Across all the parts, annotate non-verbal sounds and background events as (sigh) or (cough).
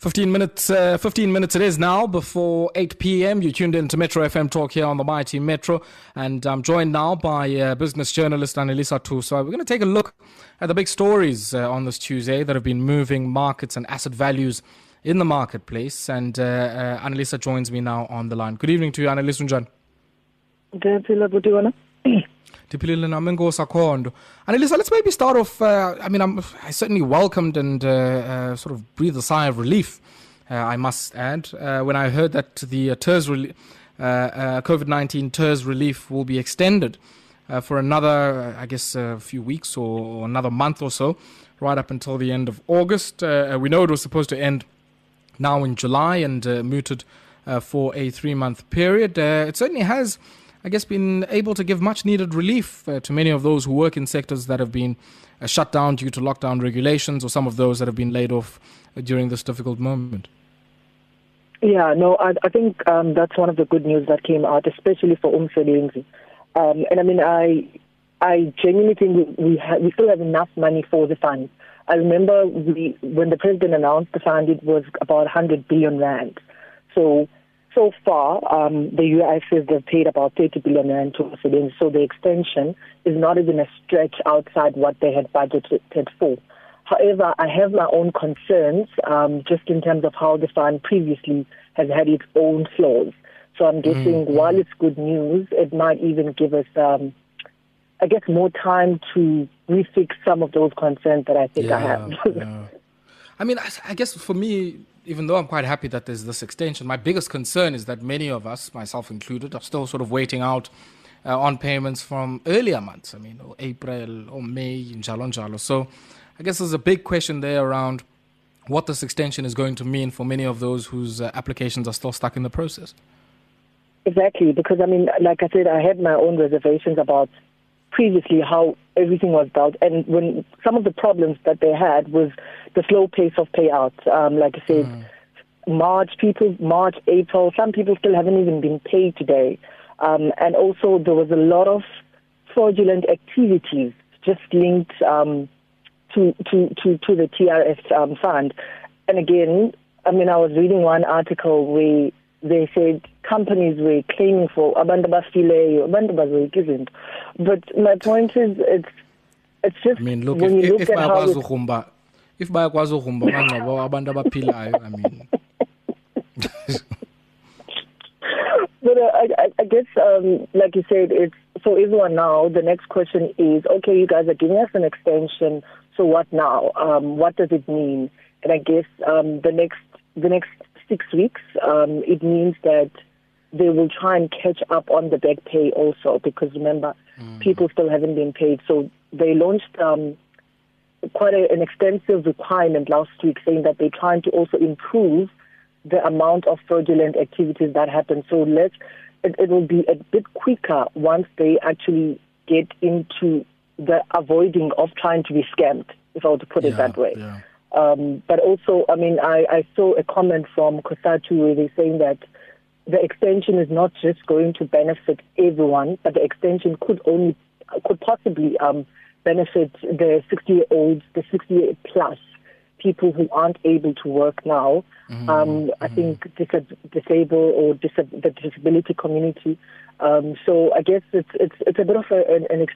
15 minutes, uh, 15 minutes it is now before 8 p.m. You tuned in to Metro FM Talk here on the Mighty Metro, and I'm joined now by uh, business journalist Anelisa Tu. So we're going to take a look at the big stories uh, on this Tuesday that have been moving markets and asset values in the marketplace. And uh, uh, Anelisa joins me now on the line. Good evening to you, Anelisa Unjan. (clears throat) Diphilile nami inkosi akhondo. Anelisa, let's maybe start off. Uh, I mean, I'm, I certainly welcomed and uh, uh, sort of breathed a sigh of relief, uh, I must add, uh, when I heard that the uh, COVID 19 TERS relief will be extended for another, I guess, a few weeks or, or, another month or so, right up until the end of August. we know it was supposed to end now in July and mooted for a three month period. it certainly has I guess, been able to give much needed relief uh, to many of those who work in sectors that have been uh, shut down due to lockdown regulations or some of those that have been laid off uh, during this difficult moment. Yeah, no, I, I think um, that's one of the good news that came out, especially for Umsebenzi. Um, and I mean, I I genuinely think we we, ha- we still have enough money for the fund. I remember we, when the president announced the fund, it was about 100 billion rand. So so far, um, the UIF says they've paid about 30 billion rand to residents, so the extension is not even a stretch outside what they had budgeted for. However, I have my own concerns um, just in terms of how the fund previously has had its own flaws. So I'm guessing mm-hmm. while it's good news, it might even give us, um, I guess, more time to refix some of those concerns that I think yeah, I have. yeah. (laughs) I mean, I, I guess for me, even though I'm quite happy that there's this extension, my biggest concern is that many of us, myself included, are still sort of waiting out uh, on payments from earlier months. I mean, or April or May, njalo njalo. So I guess there's a big question there around what this extension is going to mean for many of those whose uh, applications are still stuck in the process. Exactly, because I mean, like I said, I had my own reservations about previously how everything was dealt, and when some of the problems that they had was the slow pace of payouts. Um, like I said, mm. March people, March, April, some people still haven't even been paid today, um, and also there was a lot of fraudulent activities just linked um, to, to to to the TERS um, fund. And again, I mean, I was reading one article where they said companies were claiming for abantu bazoyikizint but my point is it's it's just I mean look when if, you look if, if ugrumba if bayakwazi ugrumba amangcwaba abantu abaphilayo I mean (laughs) but uh, I, I guess um, like you said it's for everyone now the next question is okay you guys are giving us an extension so what now um, what does it mean and I guess um, the next the next six weeks, um, it means that they will try and catch up on the back pay also because remember, mm. people still haven't been paid. So they launched um, quite a, an extensive requirement last week saying that they're trying to also improve the amount of fraudulent activities that happen. So let's, it, it will be a bit quicker once they actually get into the avoiding of trying to be scammed, if I were to put yeah, it that way. Yeah. Um, but also, I mean, I, I saw a comment from COSATU where they're saying that the extension is not just going to benefit everyone, but the extension could only could possibly um, benefit the 60 year olds, the 60 plus people who aren't able to work now. Mm-hmm. Um, I mm-hmm. think dis- disabled or dis- the disability community. Um, so I guess it's it's it's a bit of a, an, an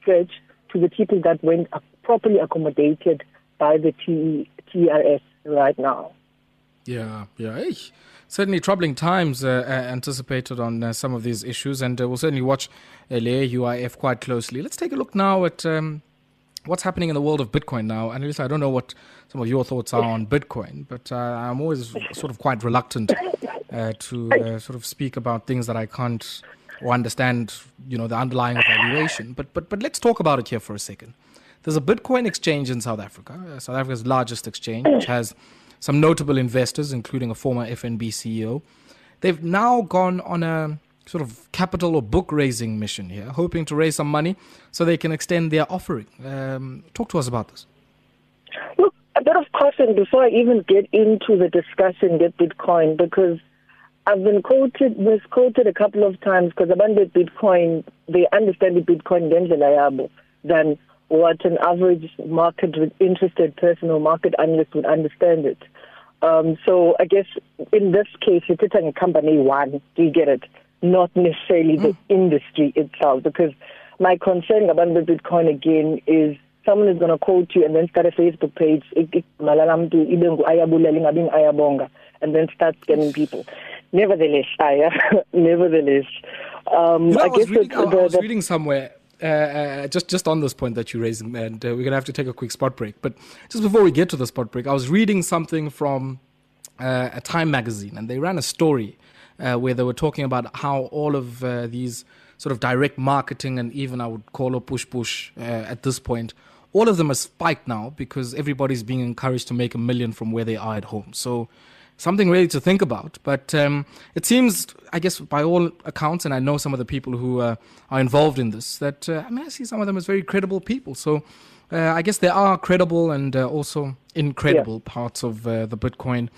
stretch to the people that went properly accommodated by the T- TERS right now. Yeah, yeah. Hey, certainly troubling times uh, uh, anticipated on uh, some of these issues, and uh, we'll certainly watch uh, UIF quite closely. Let's take a look now at um, what's happening in the world of Bitcoin now. And I don't know what some of your thoughts are on Bitcoin, but uh, I'm always sort of quite reluctant to sort of speak about things that I can't or understand, you know, the underlying valuation. But but but let's talk about it here for a second. There's a Bitcoin exchange in South Africa, South Africa's largest exchange, which has some notable investors, including a former FNB CEO. They've now gone on a sort of capital or book raising mission here, hoping to raise some money so they can extend their offering. Um, talk to us about this. Look, a bit of caution before I even get into the discussion get Bitcoin because I've been quoted, misquoted a couple of times because about Bitcoin, they understand the Bitcoin than what an average market interested person or market analyst would understand it. Um, so I guess in this case, it's a company one. Do you get it? Not necessarily mm. the industry itself, because my concern about the Bitcoin again is someone is going to quote you and then start a Facebook page, and then start scamming people. Nevertheless, I, (laughs) nevertheless, um, you know, I, I, guess reading, the, the, I was reading somewhere. Uh, uh, just just on this point that you're raising, and uh, we're gonna have to take a quick spot break. But just before we get to the spot break, I was reading something from uh, a Time magazine, and they ran a story uh, where they were talking about how all of uh, these sort of direct marketing and even I would call it push push at this point all of them are spiked now because everybody's being encouraged to make a million from where they are at home. So something really to think about. But um, it seems, I guess, by all accounts, and I know some of the people who uh, are involved in this, that uh, I mean, I see some of them as very credible people. So uh, I guess there are credible and uh, also incredible yeah. parts of uh, the Bitcoin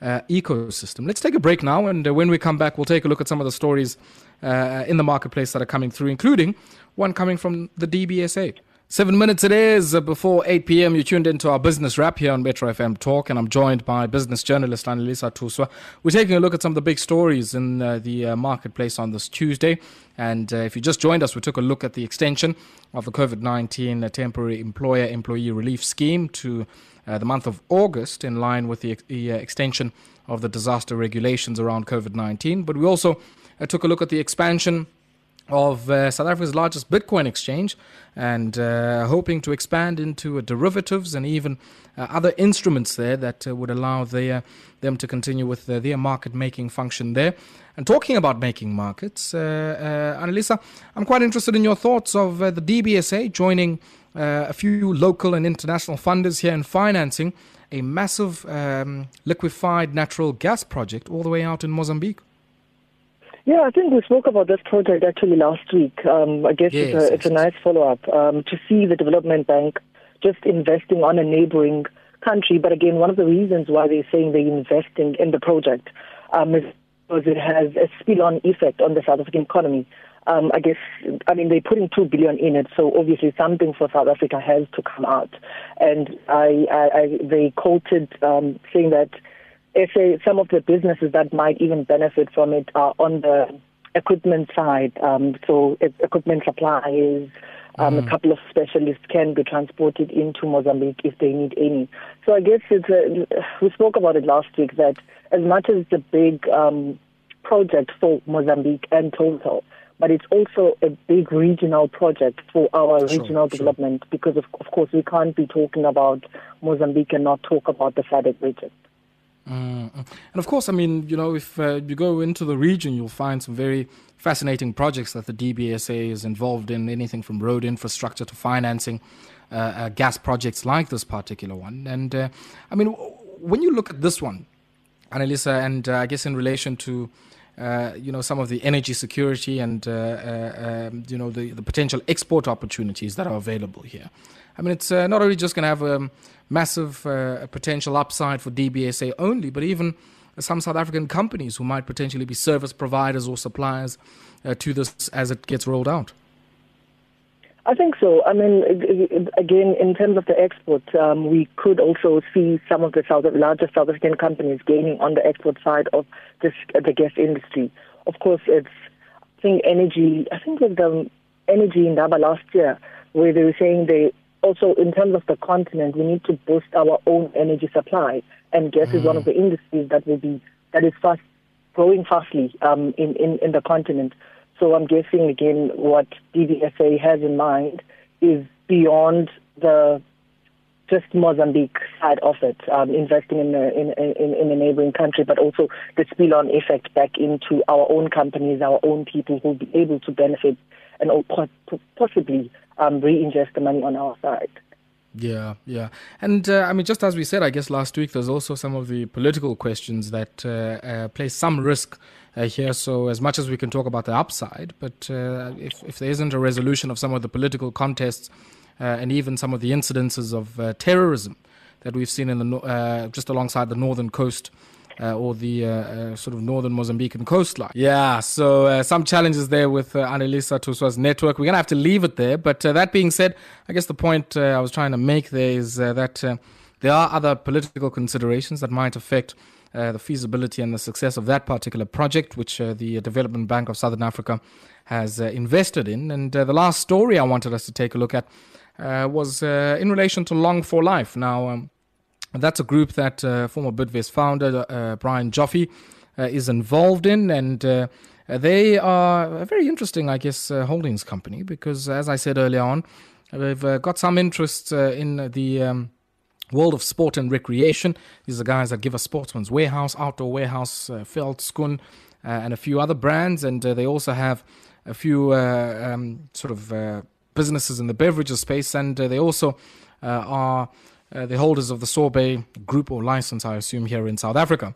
uh, ecosystem. Let's take a break now, and when we come back, we'll take a look at some of the stories in the marketplace that are coming through, including one coming from the DBSA. Seven minutes it is before 8 p.m. You tuned into our business wrap here on Metro FM Talk, and I'm joined by business journalist Anelisa Tuswa. We're taking a look at some of the big stories in uh, the uh, marketplace on this Tuesday. And uh, if you just joined us, we took a look at the extension of the COVID 19 uh, temporary employer employee relief scheme to uh, the month of August, in line with the, the uh, extension of the disaster regulations around COVID 19. But we also took a look at the expansion of uh, South Africa's largest Bitcoin exchange and uh, hoping to expand into uh, derivatives and even uh, other instruments there that uh, would allow their, them to continue with their market making function there. And talking about making markets, uh, Anelisa, I'm quite interested in your thoughts of the DBSA joining a few local and international funders here in financing a massive um, liquefied natural gas project all the way out in Mozambique. Yeah, I think we spoke about this project actually last week. Um, I guess yes, it's, a, yes, it's a nice follow up um, to see the development bank just investing on a neighboring country. But again, one of the reasons why they're saying they're investing in the project um, is because it has a spill on effect on the South African economy. Um, I guess, I mean, they're putting two billion in it, so obviously something for South Africa has to come out. And I, I, I they quoted um, saying that SA, some of the businesses that might even benefit from it are on the equipment side. Um, so equipment suppliers, um, mm. a couple of specialists can be transported into Mozambique if they need any. So I guess it's a, we spoke about it last week that as much as it's a big um, project for Mozambique and Total, but it's also a big regional project for our sure, regional sure. development because of, of course we can't be talking about Mozambique and not talk about the SADC region. Mm. And of course, I mean, you know, if uh, you go into the region, you'll find some very fascinating projects that the DBSA is involved in, anything from road infrastructure to financing uh, uh, gas projects like this particular one. And uh, I mean, when you look at this one, Anelisa, and uh, I guess in relation to uh, you know some of the energy security and um, you know the, the potential export opportunities that are available here. I mean, it's uh, not only just going to have a massive uh, potential upside for DBSA only, but even some South African companies who might potentially be service providers or suppliers uh, to this as it gets rolled out. I think so. I mean, again, in terms of the export, um, we could also see some of the South, largest South African companies gaining on the export side of this, the gas industry. Of course, it's I think energy. I think with the energy Indaba last year, where they were saying they also in terms of the continent, we need to boost our own energy supply, and gas mm. is one of mm. the industries that will be that is fast growing fastly um, in, in in the continent. So I'm guessing again what DBSA has in mind is beyond the just Mozambique side of it, um, investing in, a, in, in, in a neighboring country, but also the spill-on effect back into our own companies, our own people who will be able to benefit and possibly um, reinvest the money on our side. Yeah, yeah. And uh, I mean, just as we said, I guess last week, there's also some of the political questions that uh, uh, place some risk uh, here. So, as much as we can talk about the upside, but uh, if, if there isn't a resolution of some of the political contests uh, and even some of the incidences of terrorism that we've seen in the just alongside the northern coast or the uh, uh, sort of northern Mozambican coastline. Yeah, so uh, some challenges there with uh, Anelisa Tuswa's network. We're going to have to leave it there. But uh, that being said, I guess the point I was trying to make there is that there are other political considerations that might affect uh, the feasibility and the success of that particular project, which uh, the Development Bank of Southern Africa has uh, invested in. And uh, the last story I wanted us to take a look at uh, was uh, in relation to Long for Life. Now, um, that's a group that former Bidvest founder Brian Joffe is involved in, and they are a very interesting, I guess, holdings company because, as I said earlier on, they've got some interest in the um, World of Sport and Recreation. These are guys that give us Sportsman's Warehouse, Outdoor Warehouse, uh, Veldskoen, uh, and a few other brands. And uh, they also have a few uh, um, sort of uh, businesses in the beverages space. And uh, they also are the holders of the Sorbet Group or license, I assume, here in South Africa.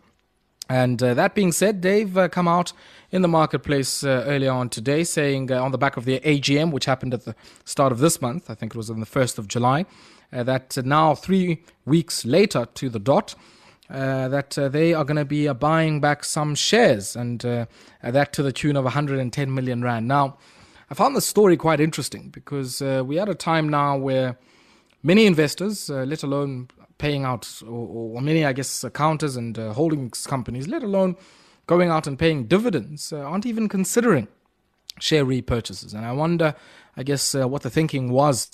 And uh, that being said, they've uh, come out in the marketplace uh, earlier on today saying on the back of their AGM, which happened at the start of this month, I think it was on the 1st of July, uh, that now, three weeks later to the dot, uh, that uh, they are going to be buying back some shares, and that to the tune of 110 million rand. Now, I found this story quite interesting because we're at a time now where many investors, let alone paying out, or, or, many, I guess, counters and uh, holdings companies, let alone going out and paying dividends, uh, aren't even considering share repurchases. And I wonder, I guess, uh, what the thinking was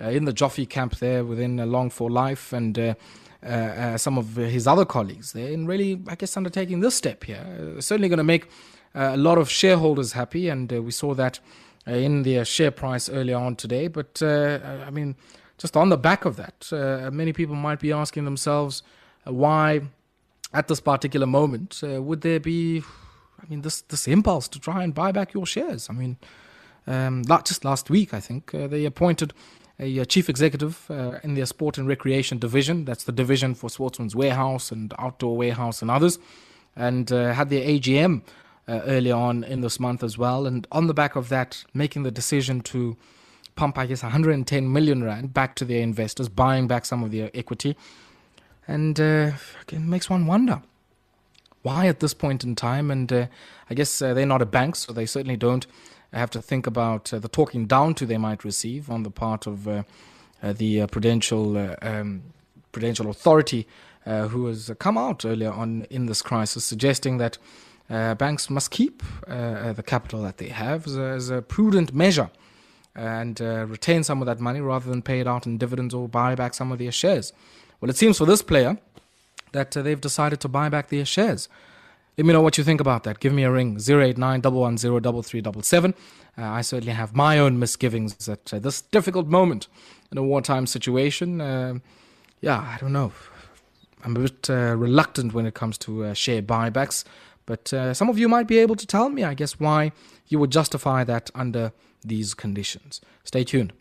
uh, in the Joffe camp there within uh, Long for Life and uh, some of his other colleagues there in really, I guess, undertaking this step here. certainly going to make a lot of shareholders happy, and we saw that in the share price earlier on today. But I mean, just on the back of that, uh, many people might be asking themselves uh, why, at this particular moment, uh, would there be, I mean, this this impulse to try and buy back your shares? I mean, um, just last week, I think they appointed a, a chief executive uh, in their sport and recreation division. That's the division for Sportsman's Warehouse and Outdoor Warehouse and others. And uh, had their AGM uh, early on in this month as well. And on the back of that, making the decision to pump, I guess, 110 million rand back to their investors, buying back some of their equity. And uh, it makes one wonder why at this point in time. And uh, I guess uh, they're not a bank, so they certainly don't have to think about uh, the talking down to they might receive on the part of uh, uh, the prudential um, prudential authority, who has come out earlier on in this crisis, suggesting that banks must keep the capital that they have as a, as a prudent measure and uh, retain some of that money rather than pay it out in dividends or buy back some of their shares. Well, it seems for this player that uh, they've decided to buy back their shares. Let me know what you think about that. Give me a ring 089 uh, I certainly have my own misgivings at uh, this difficult moment in a wartime situation. Uh, yeah, I don't know. I'm a bit uh, reluctant when it comes to uh, share buybacks, but uh, some of you might be able to tell me, I guess, why you would justify that under these conditions. Stay tuned.